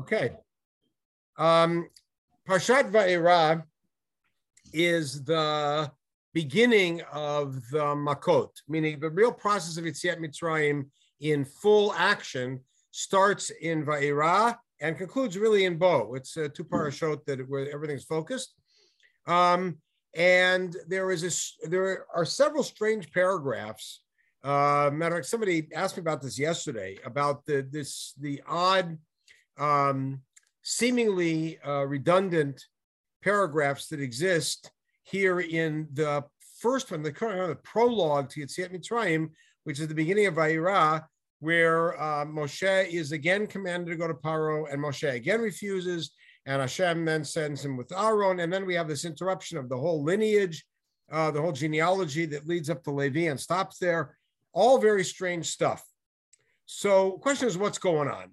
Okay. Um, Parshat Va'era is the beginning of the Makot, meaning the real process of Yetziat Mitzrayim in full action starts in Va'era and concludes really in Bo. It's a two parashot that where everything's focused. Um, and there is a, there are several strange paragraphs. Uh, matter of fact, somebody asked me about this yesterday about the this the odd um, seemingly uh, redundant paragraphs that exist here in the first one, the current the prologue to Yetziat Mitzrayim, which is the beginning of Va'era, where uh, Moshe is again commanded to go to Paro, and Moshe again refuses, and Hashem then sends him with Aaron, and then we have this interruption of the whole lineage, uh, the whole genealogy that leads up to Levi and stops there. All very strange stuff. So, question is, what's going on?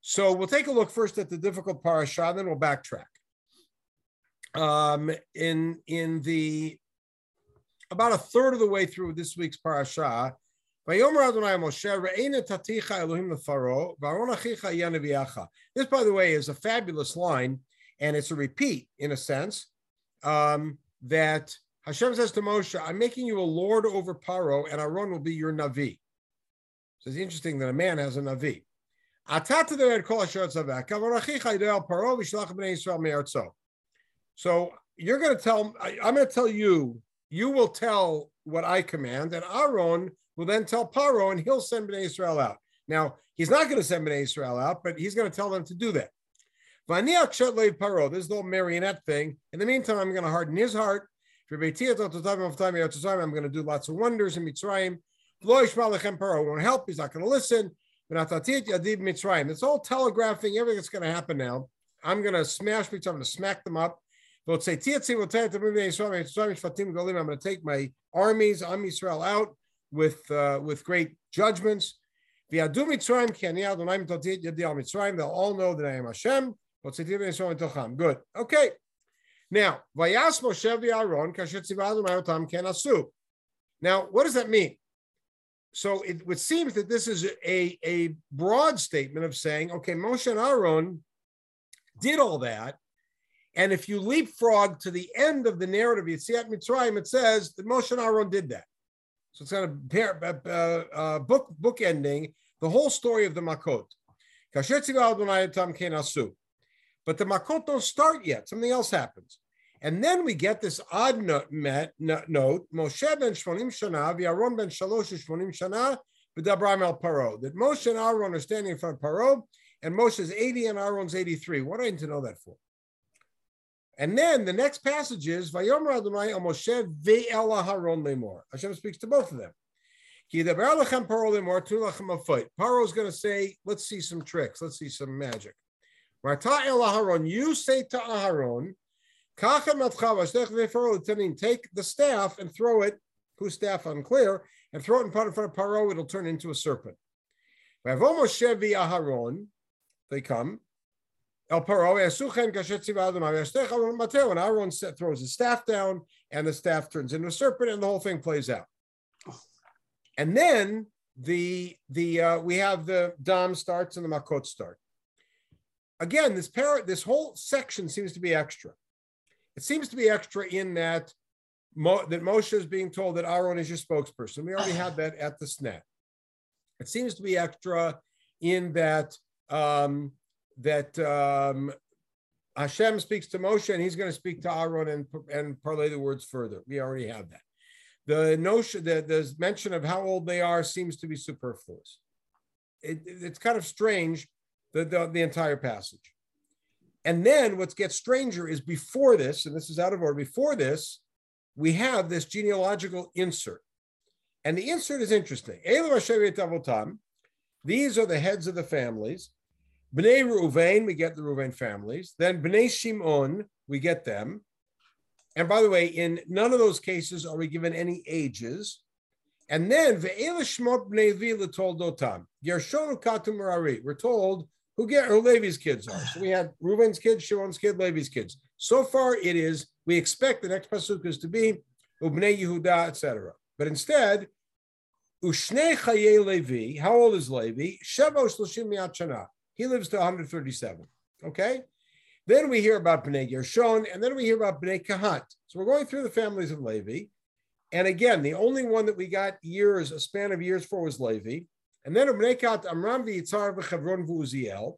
So we'll take a look first at the difficult parasha, then we'll backtrack. Um, in in the about a third of the way through this week's parasha, this, by the way, is a fabulous line, and it's a repeat in a sense um, that Hashem says to Moshe, "I'm making you a lord over Paro, and Aaron will be your navi." So it's interesting that a man has a navi. So you're going to tell, I'm going to tell you, you will tell what I command, and Aaron will then tell Paro, and he'll send Bnei Israel out. Now, he's not going to send Bnei Israel out, but he's going to tell them to do that. Paro, this little marionette thing. In the meantime, I'm going to harden his heart. I'm going to do lots of wonders in Mitzrayim. Paro won't help. He's not going to listen. It's all telegraphing everything that's going to happen now. I'm going to smash Mitzrayim, I'm going to smack them up. I'm going to take my armies, Am Israel, out with uh, with great judgments. They'll all know that I am Hashem. Good. Okay. Now, Now, what does that mean? So it would seem that this is a, a broad statement of saying, okay, Moshe and Aaron did all that. And if you leapfrog to the end of the narrative, Yetziat Mitzrayim, it says that Moshe and Aaron did that. So it's kind of pair, uh, uh, uh book book ending the whole story of the Makot. But the Makot don't start yet. Something else happens. And then we get this odd note, note Moshe ben Shmonim Shana, V'Aaron ben Shalosh Shmonim Shana, V'Dabram el Paro. That Moshe and Aaron are standing in front of Paro, and Moshe is 80 and Aaron's 83. What do I need to know that for? And then the next passage is Vayomer Adonai Moshe ve'ela Haron lemor. Hashem speaks to both of them. Paro is going to say, let's see some tricks. Let's see some magic. You say to Aharon, Take the staff and throw it, whose staff unclear, and throw it in front of Paro, it'll turn into a serpent. They come. El Paro, and Aaron throws his staff down, and the staff turns into a serpent, and the whole thing plays out. And then the the uh, we have the dam starts and the makot start. Again, this par- this whole section seems to be extra. It seems to be extra in that Mo, that Moshe is being told that Aaron is your spokesperson. We already had that at the Sneh. It seems to be extra in that um, that um, Hashem speaks to Moshe and he's going to speak to Aaron and, and parlay the words further. We already have that. The notion, the, the mention of how old they are seems to be superfluous. It, it's kind of strange, the, the, the entire passage. And then what gets stranger is before this, and this is out of order, before this, we have this genealogical insert. And the insert is interesting. These are the heads of the families. Bnei Reuven, we get the Reuven families. Then Bnei Shimon, we get them. And by the way, in none of those cases are we given any ages. And then Ve'ela Shmot Bnei Vila told Dotam. Gershon Katum We're told who get who Levi's kids are. So we had Reuben's kids, Shimon's kid, Levi's kids. So far, it is we expect the next pasuk is to be Ubnei Yehuda, etc. But instead, Ushne Chaye Levi. How old is Levi? Sheva Shloshim Shana. He lives to 137. Okay. Then we hear about Bnei Gershon, and then we hear about Bnei Kahat. So we're going through the families of Levi. And again, the only one that we got years, a span of years for was Levi. And then Kahat, Amram v'Yitzhar v'Chavron v'Uziel,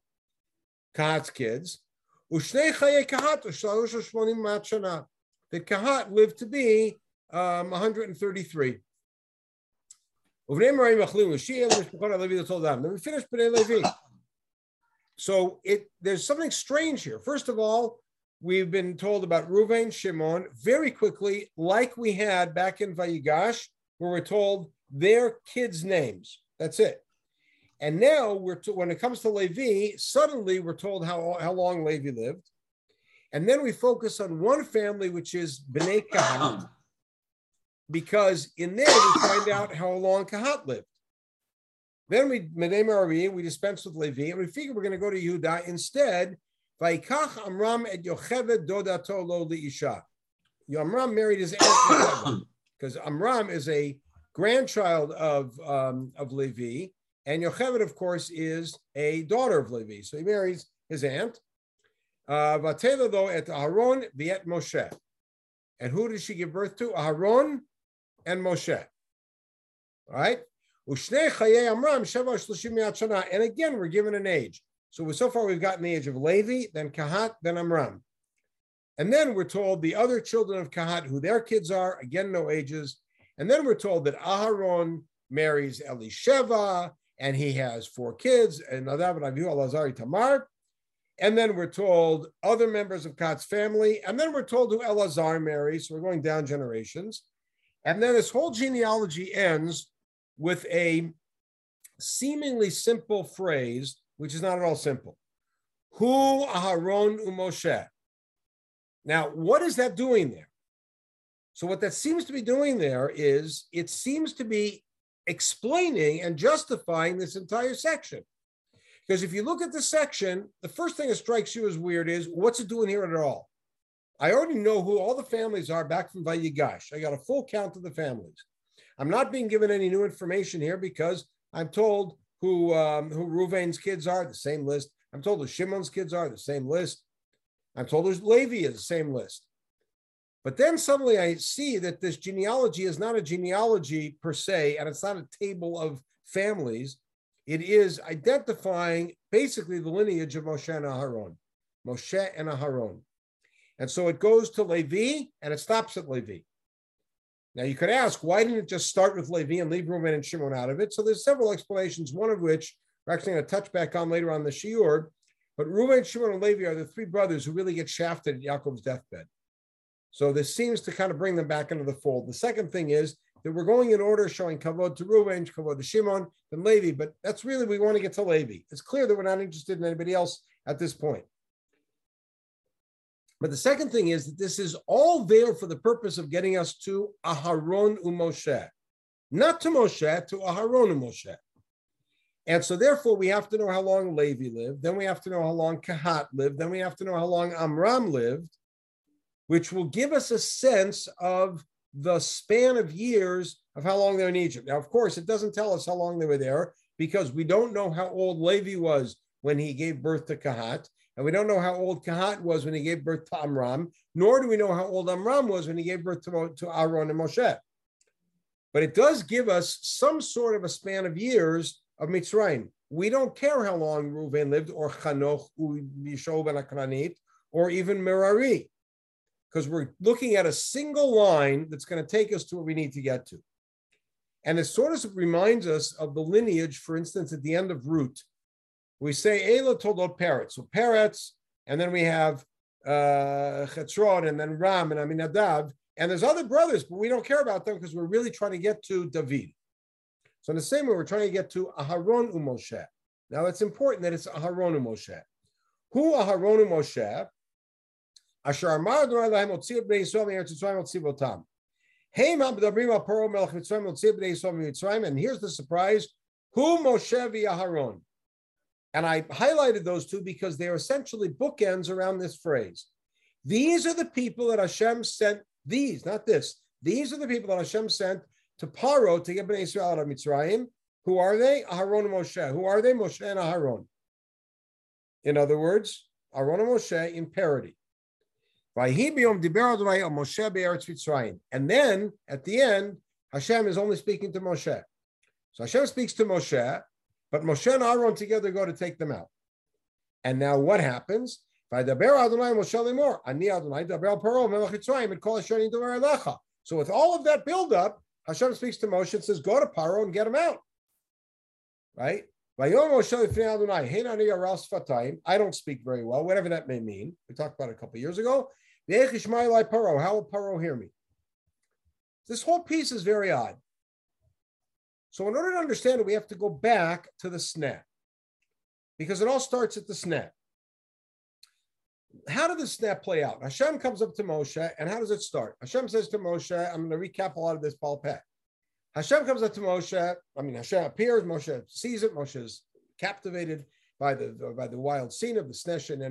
Kahat's kids. Ushnei chaye Kahat, u'shalosh u'shmonim ma'at That Kahat lived to be um, 133. Then we finish Bnei Levi. So it there's something strange here. First of all, we've been told about Ruvain, Shimon very quickly, like we had back in Vayigash, where we're told their kids' names. That's it. And now we're to, when it comes to Levi, suddenly we're told how, how long Levi lived. And then we focus on one family, which is Bnei Kahat, because in there we find out how long Kahat lived. Then we Medei we dispense with Levi, and we figure we're going to go to Yehuda instead. Vaikach Amram et Yocheved Dodato lo Isha. Amram married his aunt because Amram is a grandchild of um, of Levi, and Yocheved, of course, is a daughter of Levi. So he marries his aunt. Uh, Vatela though at Aaron viet Moshe. And who did she give birth to? Aaron and Moshe. All right. And again, we're given an age. So so far we've gotten the age of Levi, then Kahat, then Amram. And then we're told the other children of Kahat, who their kids are, again, no ages. And then we're told that Aharon marries Elisheva, and he has four kids, and Nadav and Avihu, Elazar, Itamar. And then we're told other members of Kahat's family. And then we're told who Elazar marries. So we're going down generations. And then this whole genealogy ends with a seemingly simple phrase, which is not at all simple. Who Aharon Umoshe. Now, what is that doing there? So, what that seems to be doing there is it seems to be explaining and justifying this entire section. Because if you look at the section, the first thing that strikes you as weird is what's it doing here at all? I already know who all the families are back from Vayigash. I got a full count of the families. I'm not being given any new information here because I'm told who um, who Ruvain's kids are, the same list. I'm told who Shimon's kids are, the same list. I'm told there's Levi is the same list. But then suddenly I see that this genealogy is not a genealogy per se, and it's not a table of families. It is identifying basically the lineage of Moshe and Aharon, Moshe and Aharon. And so it goes to Levi and it stops at Levi. Now you could ask, why didn't it just start with Levi and leave Reuben and Shimon out of it? So there's several explanations, one of which we're actually going to touch back on later on the Shiur. But Reuben, Shimon, and Levi are the three brothers who really get shafted at Yaakov's deathbed. So this seems to kind of bring them back into the fold. The second thing is that we're going in order, showing kavod to Reuben, kavod to Shimon, then Levi. But that's really we want to get to Levi. It's clear that we're not interested in anybody else at this point. But the second thing is that this is all there for the purpose of getting us to Aharon uMoshe, not to Moshe, to Aharon uMoshe. And so, therefore, we have to know how long Levi lived. Then we have to know how long Kahat lived. Then we have to know how long Amram lived, which will give us a sense of the span of years of how long they're in Egypt. Now, of course, it doesn't tell us how long they were there because we don't know how old Levi was when he gave birth to Kahat. And we don't know how old Kahat was when he gave birth to Amram, nor do we know how old Amram was when he gave birth to, to Aaron and Moshe. But it does give us some sort of a span of years of Mitzrayim. We don't care how long Reuven lived, or Chanoch, Yishov and Akranit, or even Merari, because we're looking at a single line that's going to take us to what we need to get to. And it sort of reminds us of the lineage, for instance, at the end of Rut. we say Ela Toldot Peretz. So Peretz, and then we have uh, Chetzron, and then Ram, and Aminadav. And there's other brothers, but we don't care about them because we're really trying to get to David. So in the same way, we're trying to get to Aharon Umoshe. Now it's important that it's Aharon Umoshe. Who Aharon Umoshe? Asher Amar Adonai Lahem Otzir Bnei Yisrael Me'eretz Yisrael Otzir Botam. Hey, Ma'bedabrim Al Paro Melech Mitzrayim Otzir Bnei Yisrael Mitzrayim. And here's the surprise: Who Moshe v'Aharon? And I highlighted those two because they are essentially bookends around this phrase. These are the people that Hashem sent, these, not this, these are the people that Hashem sent to Paro to get Bnei Israel out of Mitzrayim. Who are they? Aharon and Moshe. Who are they? Moshe and Aharon. In other words, Aaron and Moshe in parody. And then at the end, Hashem is only speaking to Moshe. So Hashem speaks to Moshe, but Moshe and Aaron together go to take them out. And now what happens? So with all of that buildup, Hashem speaks to Moshe and says, "Go to Paro and get him out." Right? I don't speak very well, whatever that may mean. We talked about it a couple years ago. How will Paro hear me? This whole piece is very odd. So, in order to understand it, we have to go back to the Sneh because it all starts at the Sneh. How did the Sneh play out? Hashem comes up to Moshe, and how does it start? Hashem says to Moshe, I'm going to recap a lot of this, Paul Peck. Hashem comes up to Moshe. I mean, Hashem appears. Moshe sees it. Moshe is captivated by the by the wild scene of the Snesh and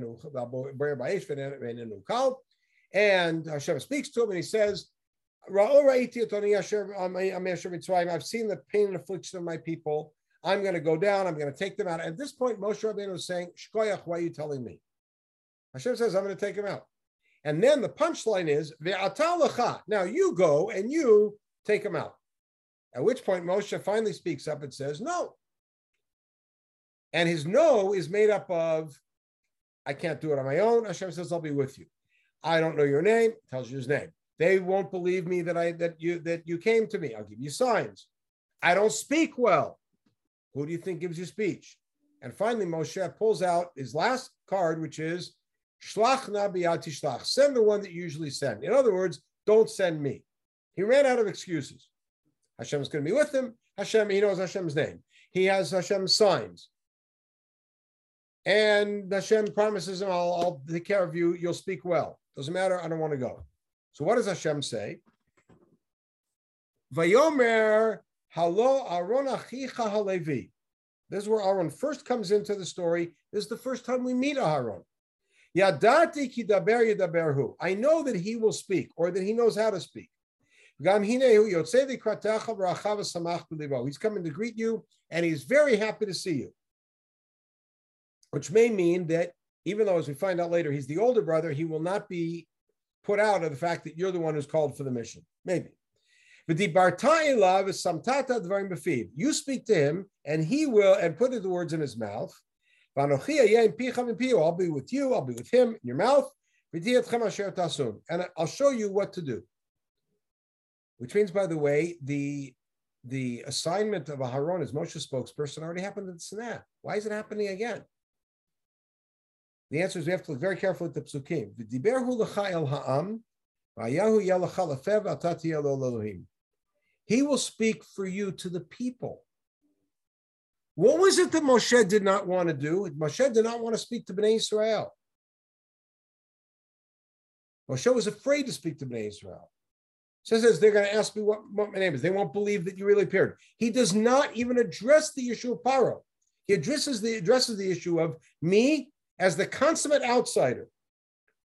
Ukal. And Hashem speaks to him and he says, I've seen the pain and affliction of my people. I'm going to go down. I'm going to take them out. At this point, Moshe Rabbeinu is saying, Shkoyach, why are you telling me? Hashem says, I'm going to take them out. And then the punchline is, Now you go and you take them out. At which point Moshe finally speaks up and says, No. And his no is made up of, I can't do it on my own. Hashem says, I'll be with you. I don't know your name, tells you his name. They won't believe me that I that you that you came to me. I'll give you signs. I don't speak well. Who do you think gives you speech? And finally, Moshe pulls out his last card, which is Shlach nabiyati shlach. Send the one that you usually send. In other words, don't send me. He ran out of excuses. Hashem's going to be with him. Hashem, he knows Hashem's name. He has Hashem's signs. And Hashem promises him, I'll, I'll take care of you. You'll speak well. Doesn't matter. I don't want to go. So what does Hashem say? Vayomer halo Aaron achicha halevi. This is where Aaron first comes into the story. This is the first time we meet Aaron. Yadati ki daber yadaberhu. I know that he will speak, or that he knows how to speak. He's coming to greet you, and he's very happy to see you. Which may mean that even though, as we find out later, he's the older brother, he will not be put out of the fact that you're the one who's called for the mission. Maybe. You speak to him, and he will, and put the words in his mouth. I'll be with you, I'll be with him in your mouth. And I'll show you what to do. Which means, by the way, the the assignment of Aharon as Moshe spokesperson already happened at the Sinai. Why is it happening again? The answer is we have to look very carefully at the psukim. He will speak for you to the people. What was it that Moshe did not want to do? Moshe did not want to speak to Bnei Israel. Moshe was afraid to speak to Bnei Israel. Says they're going to ask me what, what my name is. They won't believe that you really appeared. He does not even address the issue of Paro. He addresses the addresses the issue of me as the consummate outsider.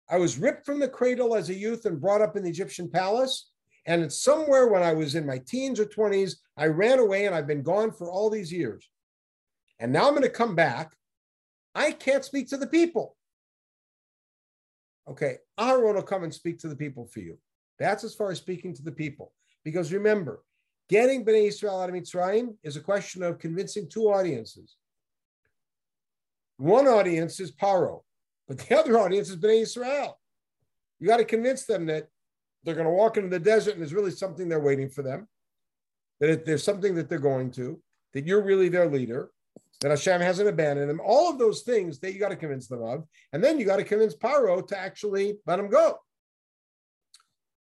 I was ripped from the cradle as a youth and brought up in the Egyptian palace. And somewhere when I was in my teens or 20s, I ran away and I've been gone for all these years. And now I'm going to come back. I can't speak to the people. Okay, Aaron will come and speak to the people for you. That's as far as speaking to the people. Because remember, getting Bnei Israel out of Mitzrayim is a question of convincing two audiences. One audience is Paro, but the other audience is Bnei Israel. You got to convince them that they're going to walk into the desert and there's really something they're waiting for them, that there's something that they're going to, that you're really their leader, that Hashem hasn't abandoned them. All of those things that you got to convince them of. And then you got to convince Paro to actually let them go.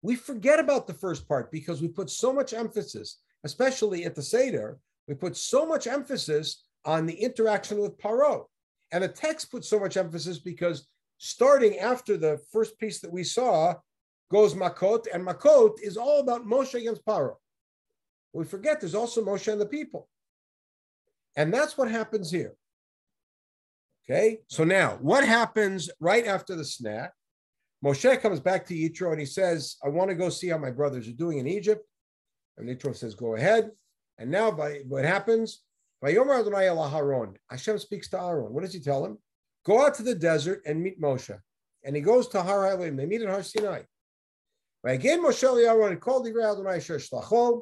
We forget about the first part because we put so much emphasis, especially at the Seder, we put so much emphasis on the interaction with Paro. And the text puts so much emphasis because starting after the first piece that we saw goes Makot, and Makot is all about Moshe against Paro. We forget there's also Moshe and the people. And that's what happens here. Okay, so now what happens right after the Sneh? Moshe comes back to Yitro and he says, I want to go see how my brothers are doing in Egypt. And Yitro says, Go ahead. And now by, what happens? Vayomer Adonai el Hashem speaks to Aaron. What does he tell him? go out to the desert and meet Moshe. And he goes to Har Elohim. They meet at Har Sinai. Again, Moshe Aaron called the Adonai Asher Shlachol.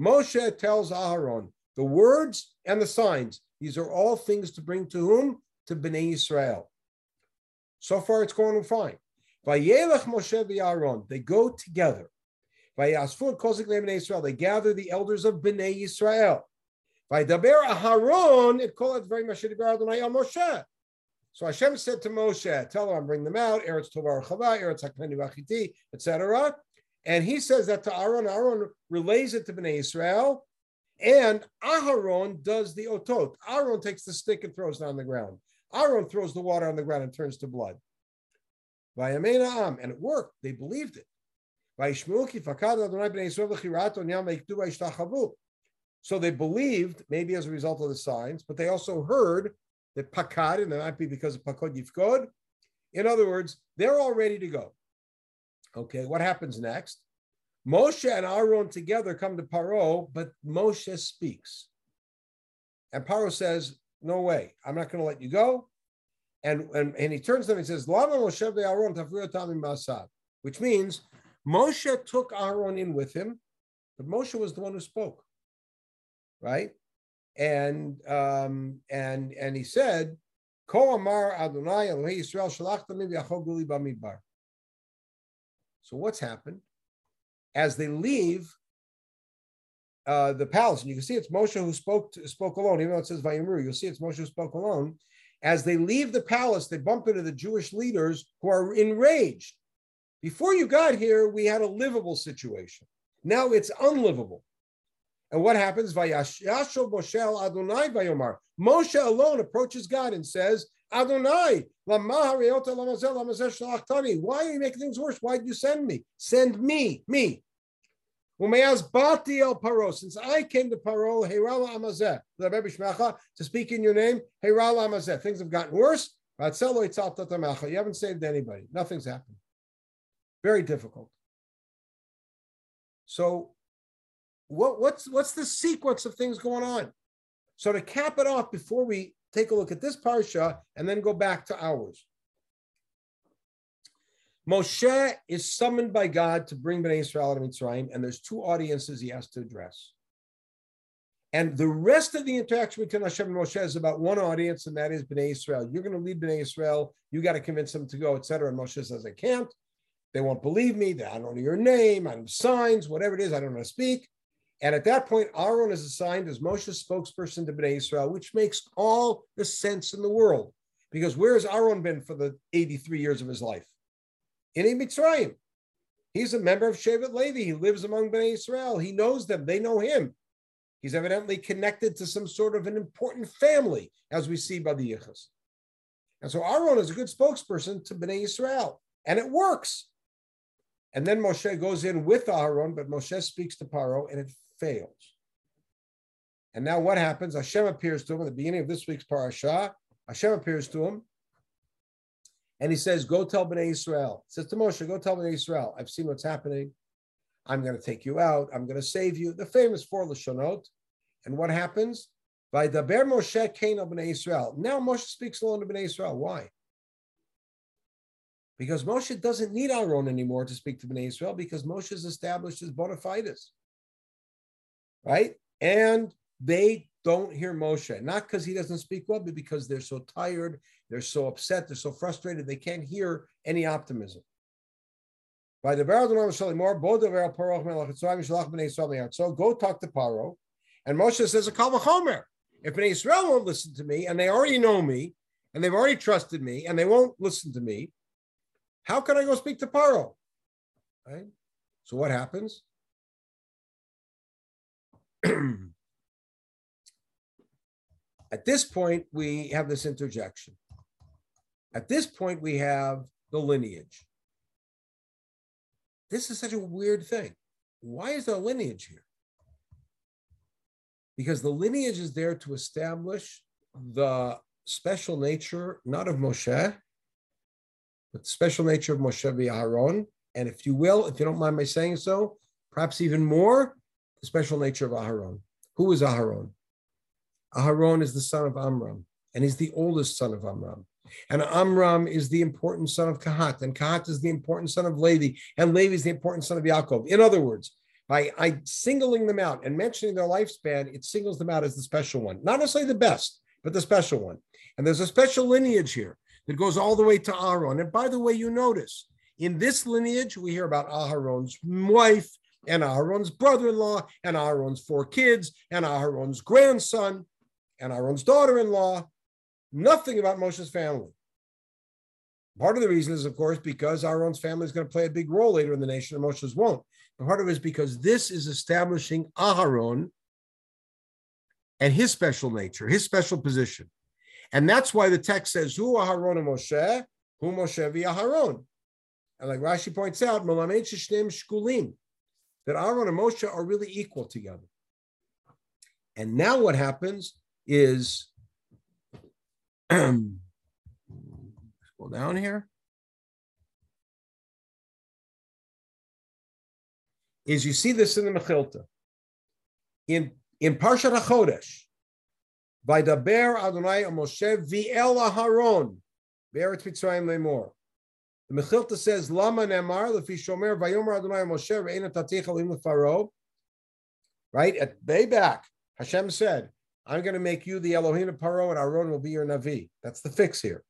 Moshe tells Aharon the words and the signs. These are all things to bring to whom? To Bnei Israel. So far, it's going fine. Vayelech Moshe v'Aaron. They go together. Vayasfu Kozik Bnei Israel. They gather the elders of Bnei Israel. So Hashem said to Moshe, "Tell them, bring them out. Eretz Tovar Chava, Eretz Hakmeni Vachiti, etc." And he says that to Aaron. Aaron relays it to Bnei Israel, and Aharon does the otot. Aaron takes the stick and throws it on the ground. Aaron throws the water on the ground and turns to blood. And it worked. They believed it. So they believed, maybe as a result of the signs, but they also heard that pakad, and that might be because of pakod yifkod. In other words, they're all ready to go. Okay, what happens next? Moshe and Aaron together come to Paro, but Moshe speaks. And Paro says, No way, I'm not going to let you go. And, and, and he turns to them and says, Lama Moshe Aaron Masad, which means Moshe took Aaron in with him, but Moshe was the one who spoke. Right? And um, and and he said, Ko Amar Adonai Yisrael Bamidbar. So what's happened? As they leave uh, the palace, and you can see it's Moshe who spoke to, spoke alone, even though it says Vayimru, you'll see it's Moshe who spoke alone. As they leave the palace, they bump into the Jewish leaders who are enraged. Before you got here, we had a livable situation. Now it's unlivable. And what happens? Moshe alone approaches God and says, Adonai, why are you making things worse? Why did you send me? Send me, me. el paro. Since I came to paro, to speak in your name. Things have gotten worse. You haven't saved anybody. Nothing's happened. Very difficult. So, what, what's what's the sequence of things going on? So to cap it off, before we take a look at this parsha and then go back to ours. Moshe is summoned by God to bring Bnei Israel to Mitzrayim, and there's two audiences he has to address. And the rest of the interaction between Hashem and Moshe is about one audience, and that is Bnei Israel. You're going to lead Bnei Israel. You got to convince them to go, etc. And Moshe says, I can't. They won't believe me. I don't know your name. I don't signs, whatever it is. I don't know to speak. And at that point, Aaron is assigned as Moshe's spokesperson to Bnei Israel, which makes all the sense in the world. Because where has Aaron been for the 83 years of his life? In Mitzrayim. He's a member of Shevet Levi. He lives among Bnei Israel. He knows them. They know him. He's evidently connected to some sort of an important family, as we see by the Yichus. And so Aaron is a good spokesperson to Bnei Israel. And it works. And then Moshe goes in with Aaron, but Moshe speaks to Paro, and it fails. And now what happens? Hashem appears to him at the beginning of this week's parasha. Hashem appears to him and he says, Go tell Bnei Israel. He says to Moshe, Go tell Bnei Israel, I've seen what's happening. I'm going to take you out. I'm going to save you. The famous four Lashonot. And what happens? By the Ber Moshe Kain of Bnei Israel. Now Moshe speaks alone to Bnei Israel. Why? Because Moshe doesn't need Aaron anymore to speak to Bnei Israel because Moshe has established his bona fides right? And they don't hear Moshe, not because he doesn't speak well, but because they're so tired, they're so upset, they're so frustrated, they can't hear any optimism. By the so go talk to Paro, and Moshe says a kalvachomer. If Bnei Israel won't listen to me, and they already know me, and they've already trusted me, and they won't listen to me, how can I go speak to Paro? Right. So what happens? At this point, we have this interjection. At this point, we have the lineage. This is such a weird thing. Why is there a lineage here? Because the lineage is there to establish the special nature, not of Moshe, the special nature of Moshe Aaron. And if you will, if you don't mind my saying so, perhaps even more, the special nature of Aharon. Who is Aharon? Aharon is the son of Amram, and he's the oldest son of Amram. And Amram is the important son of Kahat, and Kahat is the important son of Levi, and Levi is the important son of Yaakov. In other words, by I singling them out and mentioning their lifespan, it singles them out as the special one, not necessarily the best, but the special one. And there's a special lineage here that goes all the way to Aaron. And by the way, you notice in this lineage, we hear about Aharon's wife and Aharon's brother-in-law and Aharon's four kids and Aharon's grandson and Aharon's daughter-in-law. Nothing about Moshe's family. Part of the reason is, of course, because Aaron's family is going to play a big role later in the nation, and Moshe's won't. But part of it is because this is establishing Aharon and his special nature, his special position. And that's why the text says, Hu Aharon and Moshe, Hu Moshe Aharon. And like Rashi points out, shkulim, that Aaron and Moshe are really equal together. And now what happens is, scroll down here, is you see this in the Mechilta. In, in Parshat HaChodesh, Vaidaber Adonai Moshe v'el Aharon be'eretz Mitzrayim lemor. The Mechilta says, Lama Nemar, Lefi Shomer, Vayomer Adonai Moshe, Re'ena Tatich Elim Lefaro. Right? At way back, Hashem said, I'm going to make you the Elohim of Paro, and Aaron will be your Navi. That's the fix here.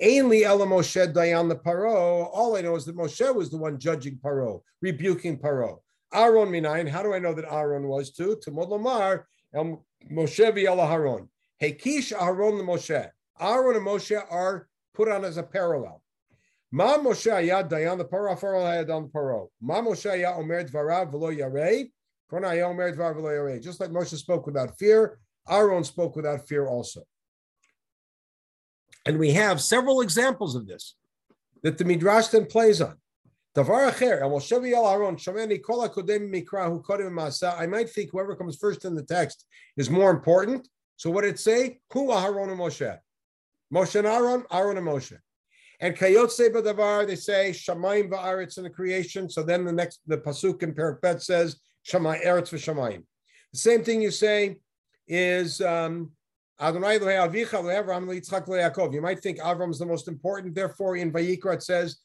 Ainli Ela Moshe Dayan the Paro. All I know is that Moshe was the one judging Paro, rebuking Paro. Aaron Minayin, how do I know that Aaron was too? To Lamar, Moshe V'Ela Haron. Hekish Aaron the Moshe. Aaron and Moshe are put on as a parallel. Ma Moshe Ayad Dayan the Paro, Pharaoh hayadon the Paro. Ma Moshe Ayad Omer Dvarav V'lo Yarei. Ayad Omer Dvarav V'lo Yarei. Just like Moshe spoke without fear, Aaron spoke without fear also. And we have several examples of this that the Midrash then plays on. Kodem Masa. I might think whoever comes first in the text is more important. So what did it say? Hu Aharon and Moshe. Moshe and Aaron, Aaron and Moshe. And Kayotse Badavar, they say Shamayim Va'aretz in the creation. So then the next, the Pasuk in Perak says Shamay Eretz v'Shamayim. The same thing you say is um, Adonai Avicha Avraham Yitzchak Yaakov. You might think Avram is the most important. Therefore, in Vayikra it says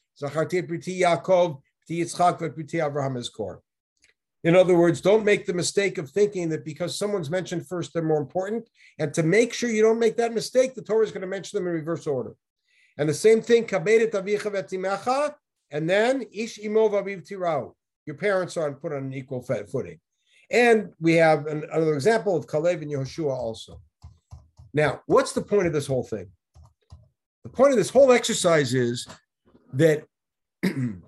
In other words, don't make the mistake of thinking that because someone's mentioned first, they're more important. And to make sure you don't make that mistake, the Torah is going to mention them in reverse order. And the same thing, and then ish tirau. Your parents are put on an equal footing. And we have an, another example of Kalev and Yehoshua also. Now, what's the point of this whole thing? The point of this whole exercise is that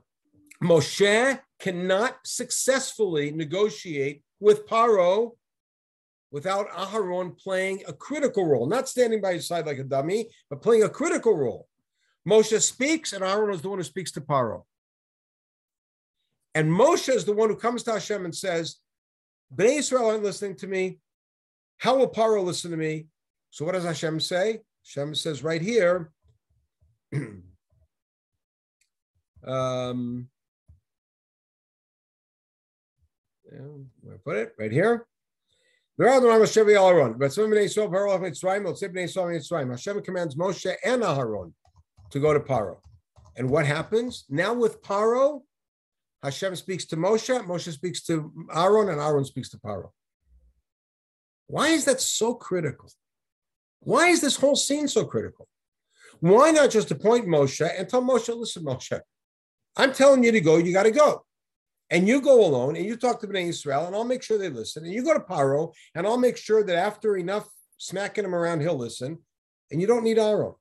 Moshe cannot successfully negotiate with Paro without Aharon playing a critical role, not standing by his side like a dummy, but playing a critical role. Moshe speaks, and Aharon is the one who speaks to Paro. And Moshe is the one who comes to Hashem and says, Bnei Israel aren't listening to me. How will Paro listen to me? So what does Hashem say? Hashem says right here, um, yeah, put it right here. Hashem commands Moshe and Aharon to go to Paro. And what happens? Now with Paro, Hashem speaks to Moshe, Moshe speaks to Aaron, and Aaron speaks to Paro. Why is that so critical? Why is this whole scene so critical? Why not just appoint Moshe and tell Moshe, listen, Moshe, I'm telling you to go, you got to go. And you go alone and you talk to Bnei Israel, and I'll make sure they listen. And you go to Paro, and I'll make sure that after enough smacking him around, he'll listen. And you don't need Aaron.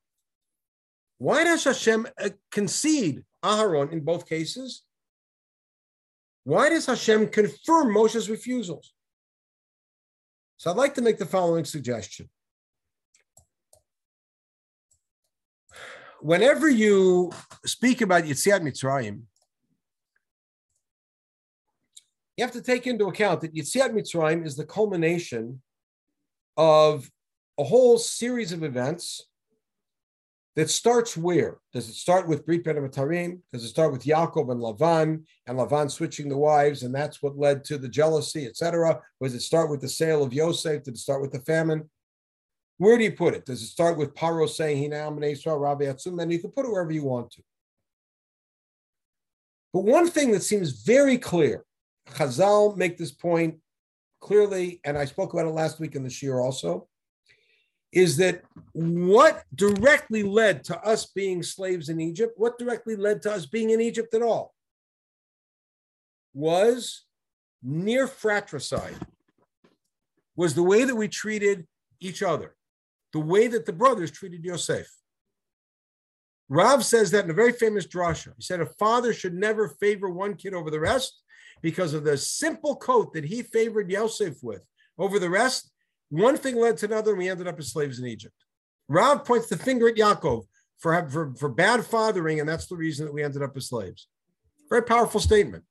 Why does Hashem uh, concede Aharon in both cases? Why does Hashem confirm Moshe's refusals? So I'd like to make the following suggestion. Whenever you speak about Yetziat Mitzrayim, you have to take into account that Yetziat Mitzrayim is the culmination of a whole series of events that starts where? Does it start with Brit Ben? Does it start with Yaakov and Lavan and Lavan switching the wives, and that's what led to the jealousy, etc.? Does it start with the sale of Yosef? Did it start with the famine? Where do you put it? Does it start with Paro saying and Israel Rabbi Atzum? And you can put it wherever you want to. But one thing that seems very clear, Chazal make this point clearly, and I spoke about it last week in the Shiur also, is that what directly led to us being slaves in Egypt, what directly led to us being in Egypt at all, was near fratricide, was the way that we treated each other, the way that the brothers treated Yosef. Rav says that in a very famous drasha. He said a father should never favor one kid over the rest because of the simple coat that he favored Yosef with over the rest. One thing led to another, and we ended up as slaves in Egypt. Rav points the finger at Yaakov for, for, for bad fathering, and that's the reason that we ended up as slaves. Very powerful statement.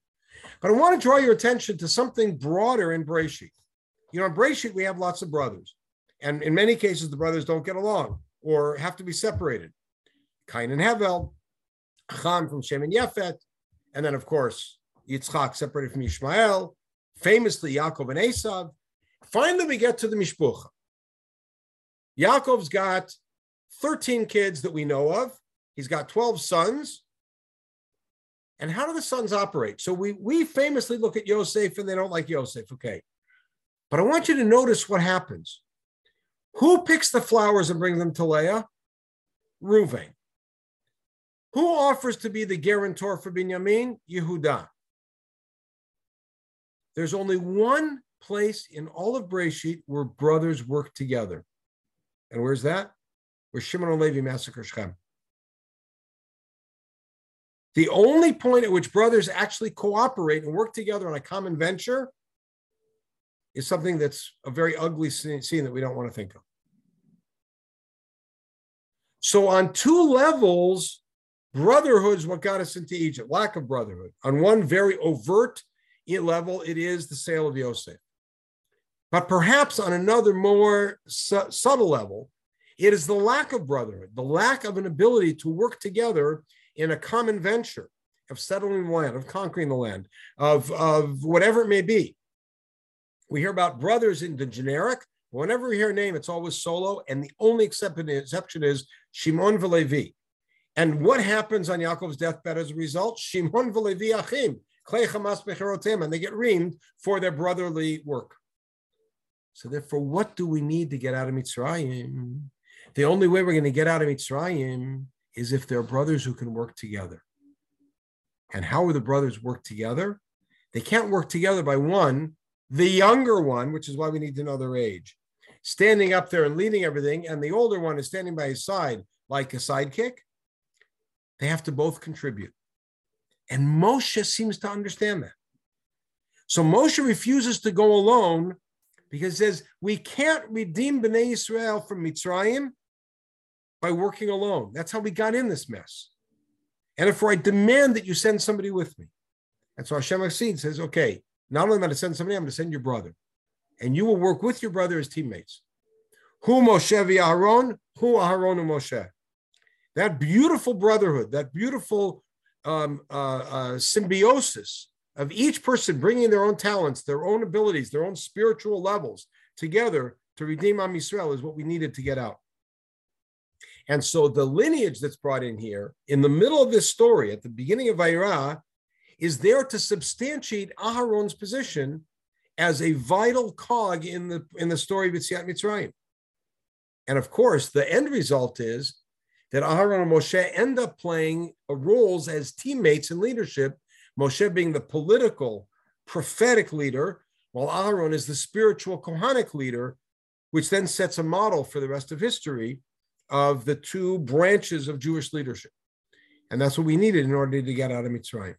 But I want to draw your attention to something broader in Breshit. You know, in Breshit, we have lots of brothers. And in many cases, the brothers don't get along or have to be separated. Cain and Hevel, Ham from Shem and Yefet, and then, of course, Yitzchak separated from Ishmael, famously Yaakov and Esav. Finally, we get to the Mishpucha. Yaakov's got 13 kids that we know of. He's got 12 sons. And how do the sons operate? So we, we famously look at Yosef and they don't like Yosef. Okay. But I want you to notice what happens. Who picks the flowers and brings them to Leah? Reuven. Who offers to be the guarantor for Binyamin? Yehuda. There's only one place in all of Breshit where brothers work together. And where's that? Where Shimon and Levi massacre Shechem. The only point at which brothers actually cooperate and work together on a common venture is something that's a very ugly scene that we don't want to think of. So, on two levels, brotherhood is what got us into Egypt, lack of brotherhood. On one very overt level, it is the sale of Yosef. But perhaps on another more su- subtle level, it is the lack of brotherhood, the lack of an ability to work together in a common venture of settling the land, of conquering the land, of, of whatever it may be. We hear about brothers in the generic. Whenever we hear a name, it's always solo, and the only exception is Shimon Velevi. And what happens on Yaakov's deathbed as a result? Shimon Velevi Achim, and they get reamed for their brotherly work. So therefore, what do we need to get out of Mitzrayim? The only way we're going to get out of Mitzrayim is if there are brothers who can work together. And how are the brothers work together? They can't work together by one, the younger one, which is why we need to know their age, standing up there and leading everything, and the older one is standing by his side like a sidekick. They have to both contribute. And Moshe seems to understand that. So Moshe refuses to go alone because he says, we can't redeem Bnei Israel from Mitzrayim by working alone. That's how we got in this mess. And if I demand that you send somebody with me. And so Hashem Aksid says, okay, not only am I going to send somebody, I'm going to send your brother. And you will work with your brother as teammates. Who Moshe Aharon? Who Aharon Moshe? That beautiful brotherhood, that beautiful um, uh, uh, symbiosis of each person bringing their own talents, their own abilities, their own spiritual levels together to redeem Am Yisrael is what we needed to get out. And so the lineage that's brought in here, in the middle of this story, at the beginning of Va'era, is there to substantiate Aharon's position as a vital cog in the in the story of Yetziat Mitzrayim. And of course, the end result is that Aharon and Moshe end up playing uh, roles as teammates in leadership, Moshe being the political, prophetic leader, while Aharon is the spiritual, Kohanic leader, which then sets a model for the rest of history of the two branches of Jewish leadership. And that's what we needed in order to get out of Mitzrayim.